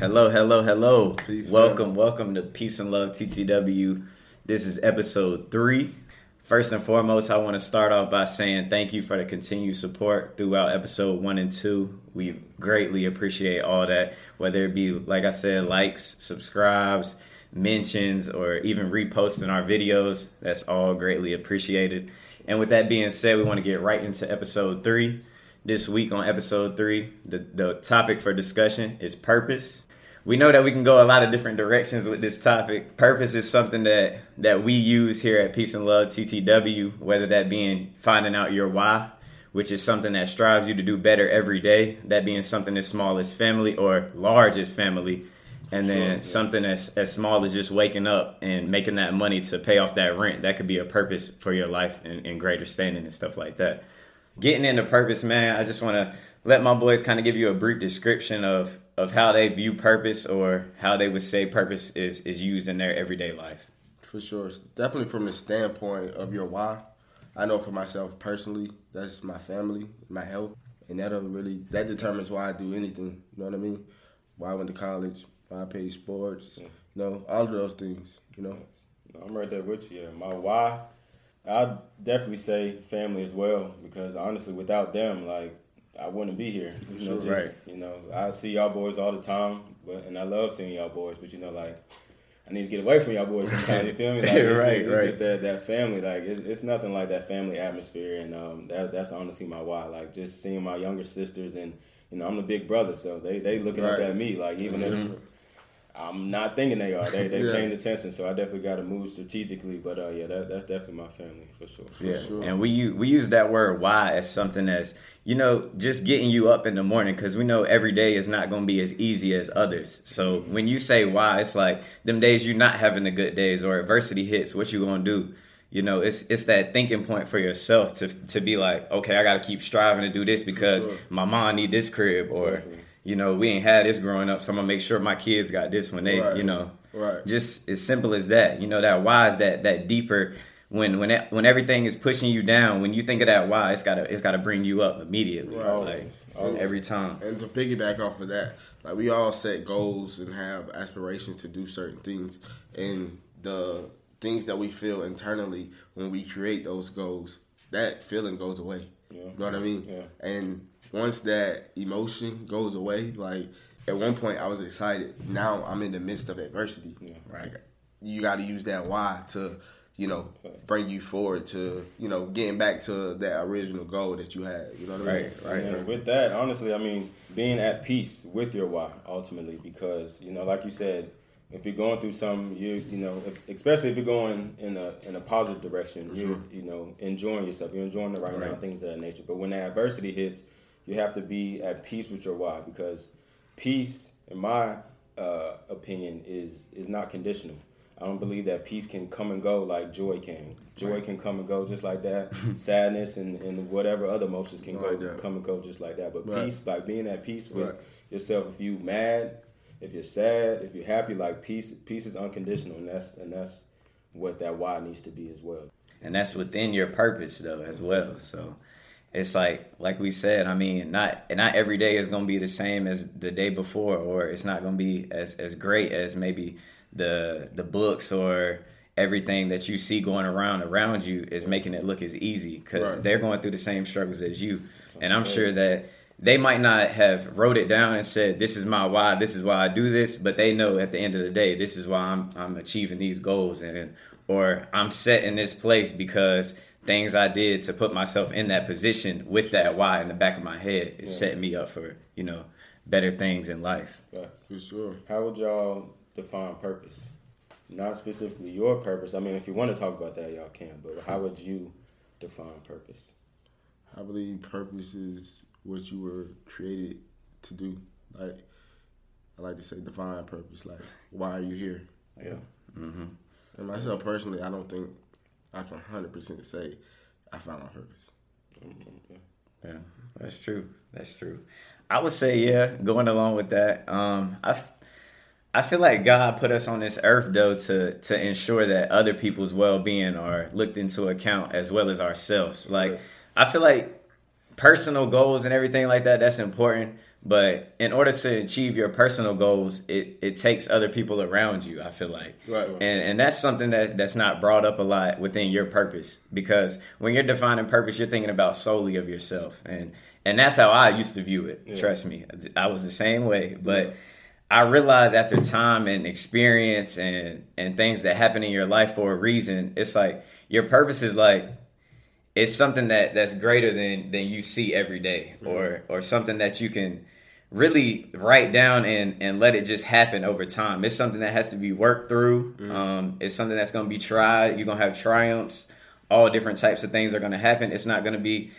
Hello, hello, hello. Peace, welcome, welcome to Peace and Love TTW. This is episode three. First and foremost, I want to start off by saying thank you for the continued support throughout episode one and two. We greatly appreciate all that, whether it be, like I said, likes, subscribes, mentions, or even reposting our videos. That's all greatly appreciated. And with that being said, we want to get right into episode three. This week on episode three, the, the topic for discussion is purpose. We know that we can go a lot of different directions with this topic. Purpose is something that that we use here at Peace and Love TTW, whether that being finding out your why, which is something that strives you to do better every day, that being something as small as family or large as family, and then Sure, something as, as small as just waking up and making that money to pay off that rent. That could be a purpose for your life and, and greater standing and stuff like that. Getting into purpose, man, I just want to let my boys kind of give you a brief description of, of how they view purpose or how they would say purpose is, is used in their everyday life. For sure. It's Definitely from the standpoint of your why. I know for myself personally, that's my family, my health. And that'll really that determines why I do anything. You know what I mean? Why I went to college, why I played sports, you know, all of those things, you know. No, I'm right there with you. Yeah. My why, I'd definitely say family as well because honestly, without them, like I wouldn't be here. You know, Sure, just, right. You know, I see y'all boys all the time, but and I love seeing y'all boys. But you know, like I need to get away from y'all boys sometimes. You feel me? Like, it's Right, just, right. It's just that that family. Like it, it's nothing like that family atmosphere, and um, that that's honestly my why. Like just seeing my younger sisters and. You know, I'm the big brother, so they they looking up at me. Like even if I'm not thinking they are. They they Yeah. paying attention, so I definitely got to move strategically. But uh, yeah, that, that's definitely my family for sure. Yeah, sure. and we use, we use that word "why" as something as you know, just getting you up in the morning because we know every day is not going to be as easy as others. So when you say "why," it's like them days you're not having the good days or adversity hits. What you gonna do? You know, it's it's that thinking point for yourself to to be like, okay, I got to keep striving to do this because sure. my mom need this crib or. Definitely. You know, we ain't had this growing up, so I'm gonna make sure my kids got this when they, Right. you know, Right. just as simple as that. You know that why is that that deeper when when it, when everything is pushing you down. When you think of that why, it's gotta it's gotta bring you up immediately. Right. Like Always. every time. And to piggyback off of that, like we all set goals and have aspirations to do certain things, and the things that we feel internally when we create those goals, that feeling goes away. Yeah. You know what I mean? Yeah. And once that emotion goes away, like at one point I was excited. Now I'm in the midst of adversity. Yeah. Right. You got to use that why to, you know, bring you forward to, you know, getting back to that original goal that you had. You know what I mean? Right, right. And with that, honestly, I mean, being at peace with your why ultimately, because you know, like you said, if you're going through some, you you know, if, especially if you're going in a in a positive direction, you're sure. you know enjoying yourself, you're enjoying the right, now, things of that nature. But when that adversity hits, you have to be at peace with your why, because peace, in my uh, opinion, is is not conditional. I don't believe that peace can come and go like joy can. Joy can come and go just like that. Sadness and, and whatever other emotions can Like go that. come and go just like that. But Right. peace, like being at peace with Right. yourself. If you mad, if you're sad, if you're happy, like peace, peace is unconditional, and that's and that's what that why needs to be as well. And that's within your purpose though as well. So it's like like we said, I mean, not not every day is gonna be the same as the day before, or it's not gonna be as as great as maybe the the books or everything that you see going around around you is making it look as easy because Right. they're going through the same struggles as you. And I'm sure that they might not have wrote it down and said, "This is my why. This is why I do this," but they know at the end of the day, this is why I'm I'm achieving these goals and or I'm set in this place because things I did to put myself in that position with that why in the back of my head is Yeah. setting me up for you know better things in life. Facts. For sure. How would y'all define purpose? Not specifically your purpose. I mean, if you want to talk about that, y'all can. But how would you define purpose? I believe purpose is what you were created to do. Like I like to say, define purpose. Like why are you here? Yeah. Mm-hmm. And myself personally, I don't think I can hundred percent say I found my purpose. Yeah, that's true. That's true. I would say, yeah, going along with that, um, I, I feel like God put us on this earth though to to ensure that other people's well being are looked into account as well as ourselves. Like I feel like personal goals and everything like that that's important, But in order to achieve your personal goals, it, it takes other people around you, I feel like. Right. And and that's something that that's not brought up a lot within your purpose. Because when you're defining purpose, you're thinking about solely of yourself. And and that's how I used to view it. Trust me. I was the same way. But I realized after time and experience and and things that happen in your life for a reason, it's like your purpose is like it's something that that's greater than than you see every day, mm-hmm. or or something that you can really write down and and let it just happen over time. It's something that has to be worked through. Mm-hmm. Um, it's something that's going to be tried. You're going to have triumphs. All different types of things are going to happen. It's not going to be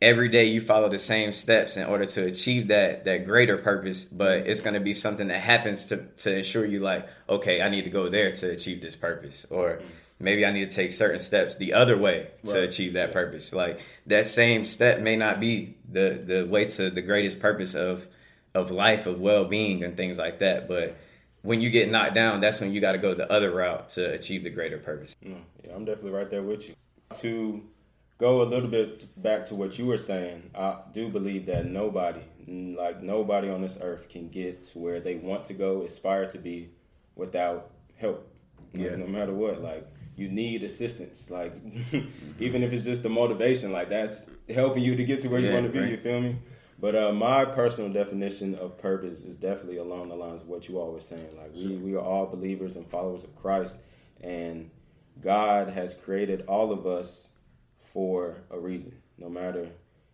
every day you follow the same steps in order to achieve that that greater purpose but mm-hmm. it's going to be something that happens to to ensure you like okay i need to go there to achieve this purpose or maybe i need to take certain steps the other way to achieve that purpose like that same step may not be the the way to the greatest purpose of of life of well-being and things like that but when you get knocked down that's when you got to go the other route to achieve the greater purpose mm, yeah, I'm definitely right there with you. To go a little bit back to what you were saying, I do believe that nobody, like nobody on this earth, can get to where they want to go, aspire to be, without help. Like, Yeah. no matter what, like you need assistance. Like even if it's just the motivation, like that's helping you to get to where you want to be. right. You feel me? But uh, my personal definition of purpose is definitely along the lines of what you all were saying. Like we, we are all believers and followers of Christ, and God has created all of us for a reason, no matter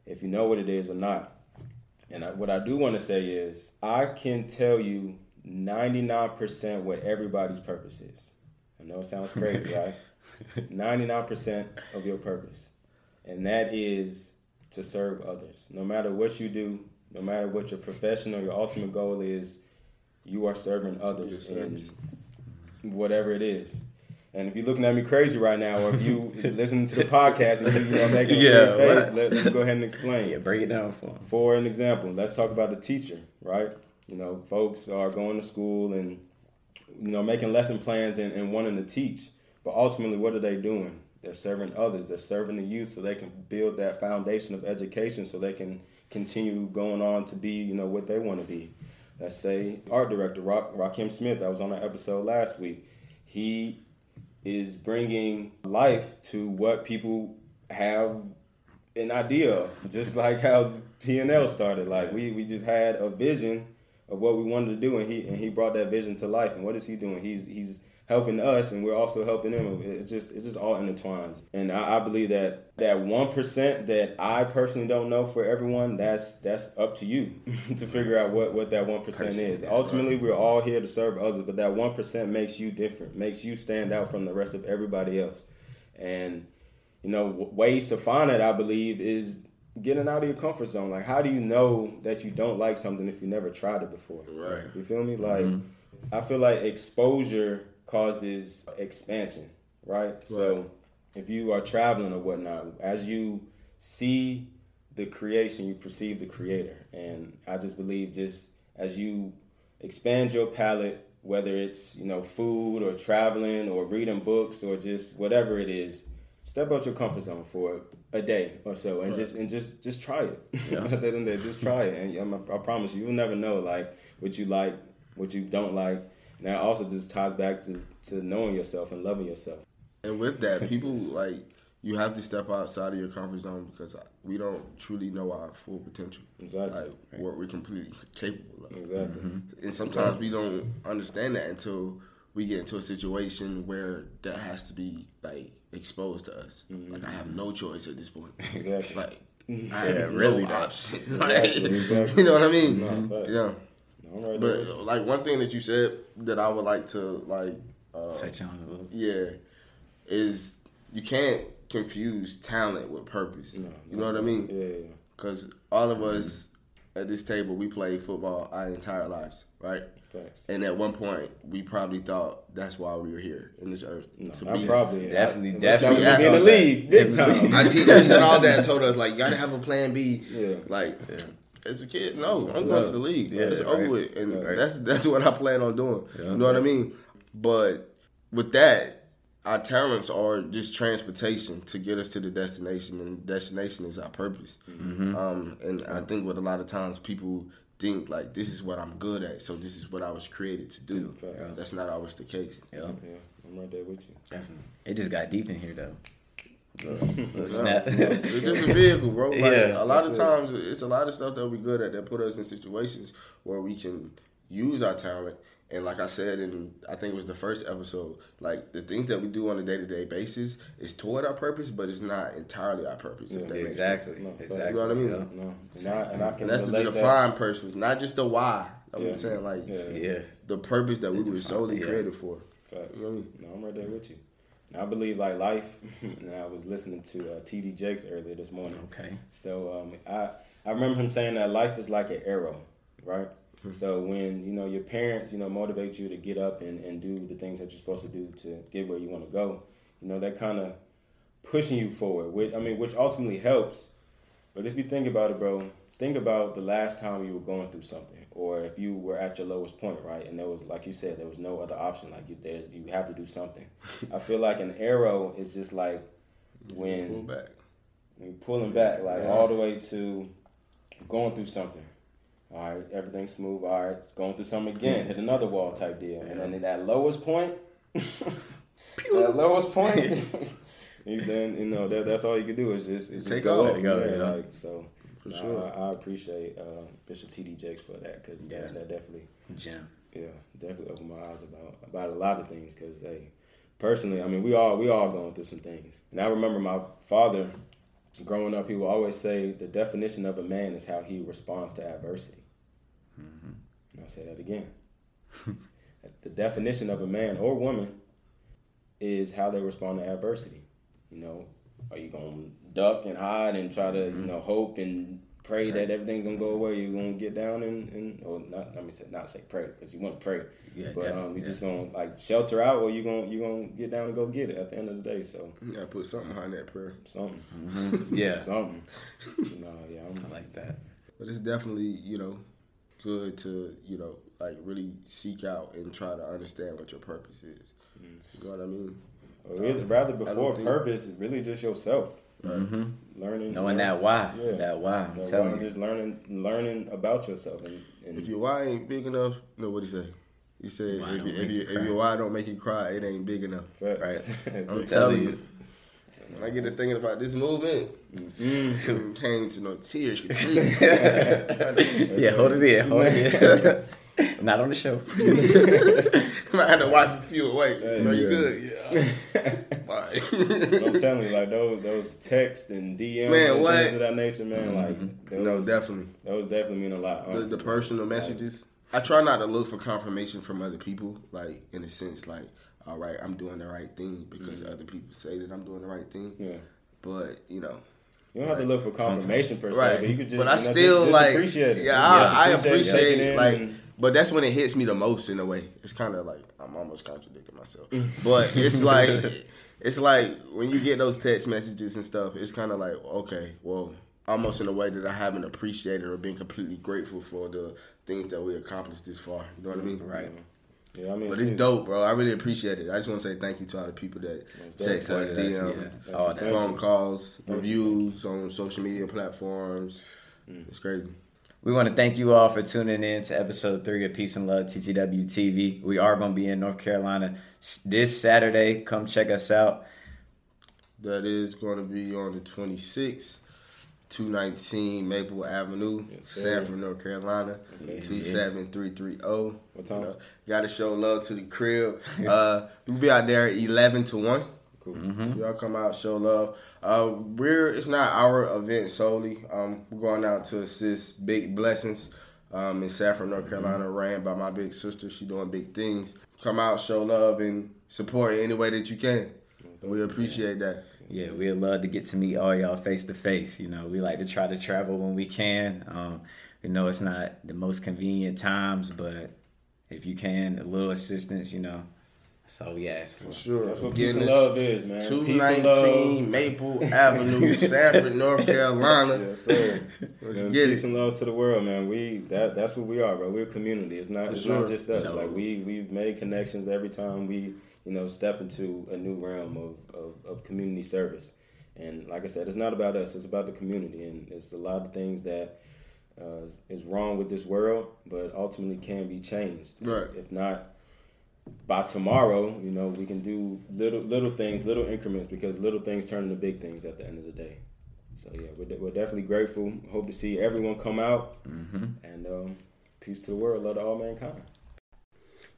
if you know what it is or not. And I, what I do want to say is, I can tell you 99% what everybody's purpose is. I know it sounds crazy, right? 99% of your purpose. And that is to serve others. No matter what you do, no matter what your profession or your ultimate goal is, you are serving others in whatever it is. And if you're looking at me crazy right now, or if you listening to the podcast and you are making a Yeah, weird face, what? let, let me go ahead and explain. yeah break it down for 'em. For an example, let's talk about the teacher, right? You know, folks are going to school and, you know, making lesson plans and, and wanting to teach. But ultimately, what are they doing? They're serving others. They're serving the youth so they can build that foundation of education so they can continue going on to be, you know, what they want to be. Let's say art director Rock, Rakim Smith, I was on that episode last week. He is bringing life to what people have an idea of, just like how P and L started. Like we we just had a vision of what we wanted to do, and he and he brought that vision to life. And what is he doing? He's he's helping us, and we're also helping him. It just it just all intertwines. And I, I believe that that one percent that I personally don't know for everyone, that's that's up to you to figure out what what that one percent is. Ultimately, we're all here to serve others, but that one percent makes you different, makes you stand out from the rest of everybody else, and you know, w- ways to find it, I believe, is getting out of your comfort zone. Like, how do you know that you don't like something if you never tried it before? Right. You feel me? Mm-hmm. Like, I feel like exposure causes expansion, right? So, if you are traveling or whatnot, as you see the creation, you perceive the creator. And I just believe just as you expand your palate, whether it's, you know, food or traveling or reading books or just whatever it is, step out your comfort zone for a day or so and just and just just try it. Other than that, just try it. And I'm- I promise you, you'll never know like what you like, what you don't like. And that also just ties back to, to knowing yourself and loving yourself. And with that, people like you have to step outside of your comfort zone because we don't truly know our full potential. Exactly. Like what we're completely capable of. Exactly. And sometimes we don't understand that until we get into a situation where that has to be like exposed to us. Mm-hmm. Like I have no choice at this point. Exactly. Like mm-hmm. I Yeah, have really no that. option. Like, Exactly. you know what I mean? No, facts. yeah. I'm right But you. like one thing that you said that I would like to like uh, touch on a little yeah, is you can't confuse talent with purpose. No, you know what I mean? Yeah, yeah, Because all of mm-hmm. us at this table, we played football our entire lives, right? yeah. Facts. And at one point, we probably thought that's why we were here in this earth. No, to I be- probably Definitely, I, definitely in the league, big time. Our teachers and all that told us like, you gotta have a plan B. Yeah. Like, as a kid, no, I'm going to the league. Yeah, it's right. over with, and Right. that's that's what I plan on doing. Yeah. you know what I mean? But with that, our talents are just transportation to get us to the destination, and the destination is our purpose. Mm-hmm. Um, and I think what a lot of times people think like this is what I'm good at, so this is what I was created to do. Yeah. That's not always the case. Yeah, Yeah, I'm right there with you. definitely. It just got deep in here though. Little snap. it's just a vehicle, bro. Like, Yeah, a lot of that's times, it's a lot of stuff that we're good at that put us in situations where we can use our talent. And like I said and I think it was the first episode, like the things that we do on a day to day basis is toward our purpose, but it's not entirely our purpose. Yeah, exactly. No, exactly. You know what I mean? Yeah. No, and I, and I can And that's the relate that. defined purpose, not just the why. I'm Yeah. saying like Yeah, Yeah. the purpose that we were solely Yeah. created for. Facts. You know I mean? No, I'm right there with you. And I believe like life. and I was listening to uh, TD Jakes earlier this morning. Okay. So um, I I remember him saying that life is like an arrow, right? Mm-hmm. So when you know your parents, you know, motivate you to get up and, and do the things that you're supposed to do to get where you want to go, you know, that kind of pushing you forward. Which I mean, which ultimately helps. But if you think about it, bro, think about the last time you were going through something, or if you were at your lowest point, right? And there was, like you said, there was no other option. Like you, there's, you have to do something. I feel like an arrow is just like when Pull back. when you're pulling back, like Yeah. all the way to going through something. All right, everything's smooth. All right, it's going through something again. Hit another wall type deal, and then at that lowest point, that lowest point, then you know that that's all you can do is just, is just Take go off. Yeah, like so. For sure. I, I appreciate uh, Bishop T.D. Jakes for that because Yeah. that, that definitely Jim. yeah, definitely opened my eyes about about a lot of things. Because hey, personally, I mean, we all we all going through some things. And I remember my father, growing up, he would always say the definition of a man is how he responds to adversity. Mm-hmm. And I'll say that again. the definition of a man or woman is how they respond to adversity. You know, are you gonna duck and hide and try to you mm-hmm. know hope and pray that everything's gonna go away? You're gonna get down and, and or not. Let me say not say pray because you want to pray, Yeah, but um, you're yeah. just gonna like shelter out or you gonna you gonna get down and go get it at the end of the day. So You gotta put something behind that prayer. something, Mhm. Yeah. something. no, yeah, I'm I like that. But it's definitely, you know, good to, you know, like really seek out and try to understand what your purpose is. You know what I mean? or really, rather don't before think- purpose, really just yourself. Hmm Learning, Knowing that why. Yeah. That why. I'm That telling why, you. just learning, learning about yourself, and, and If your why ain't big enough, no, what he say? He said, Why if, don't you- if, you, you if your why don't make you cry, it ain't big enough. Facts. Right. I'm telling telling you. you. When I get to thinking about this movement, Mm. came to no tears completely. yeah, hold it in. Hold it in. Not on the show. I had to wipe a few away. Hey, Bro, you yeah. good? Yeah. Bye. I'm telling you, like those those texts and DMs Man, and what? things of that nature, man. Mm-hmm. Like those, no, definitely. those definitely mean a lot. the, the personal messages. I try not to look for confirmation from other people, like in a sense, like, all right, I'm doing the right thing because mm-hmm. other people say that I'm doing the right thing. Yeah. But you know, You don't have to look for confirmation per se, right? but you could just. but I you know, still just like, appreciate it. yeah, I, I appreciate it, appreciate it it. Like, and- but that's when it hits me the most in a way. It's kind of like I'm almost contradicting myself, but it's like it's like when you get those text messages and stuff. It's kind of like okay, well, almost in a way that I haven't appreciated or been completely grateful for the things that we accomplished this far. You know what I mean? Right. Yeah, I mean, But it's dope, bro. I really appreciate it. I just want to say thank you to all the people that text us, DM, yeah. All phone calls, reviews on social media platforms. It's crazy. We want to thank you all for tuning in to episode three of Peace and Love TTW TV. We are going to be in North Carolina this Saturday. Come check us out. That is going to be on the 26th, 219 Maple Avenue, Yes. Sanford, North Carolina, Okay. 27330. What time? You know, Got to show love to the crib. uh, we'll be out there 11 to 1. Cool. So y'all come out, show love. Uh, we're it's not our event solely. Um, we're going out to assist Big Blessings um, in Sanford, North Carolina, ran by my big sister. She doing big things. Come out, show love, and support in any way that you can. We appreciate that. Yeah, we'd love to get to meet all y'all face to face. You know, we like to try to travel when we can. Um, we know it's not the most convenient times, but if you can, a little assistance, you know, that's all we for. For sure. That's what peace and love is, man. Peace and love. 219 Maple Avenue, Sanford, North Carolina. Yes, sir. Let's Yeah, get peace it. and love to the world, man. We that that's what we are, bro. We're a community. It's not For it's sure. not just us. No. Like we we've made connections every time we you know step into a new realm of, of of community service. And like I said, it's not about us. It's about the community, and it's a lot of things that uh, is wrong with this world, but ultimately can be changed. Right. If not by tomorrow, you know, we can do little little things, little increments, because little things turn into big things at the end of the day. So yeah, we're, de- we're definitely grateful. Hope to see everyone come out, and um, peace to the world, love to all mankind.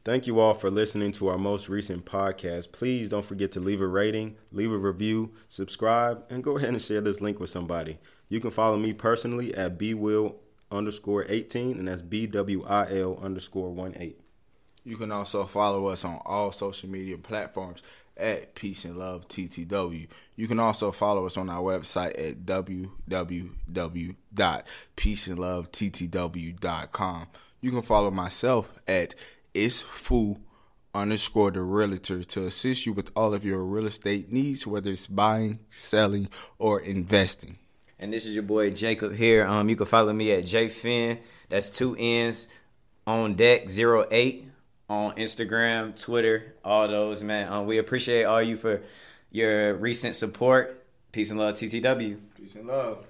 Thank you all for listening to our most recent podcast. Please don't forget to leave a rating, leave a review, subscribe, and go ahead and share this link with somebody. You can follow me personally at bwill underscore 18, and that's B-W-I-L underscore 1-8. You can also follow us on all social media platforms at Peace and Love TTW. You can also follow us on our website at www.peaceandlovettw.com. You can follow myself at isfu underscore the realtor to assist you with all of your real estate needs, whether it's buying, selling, or investing. And this is your boy Jacob here. Um, you can follow me at JFinn. That's two N's on deck 08 on Instagram, Twitter, all those, man. Um, we appreciate all you for your recent support. Peace and love, TTW. Peace and love.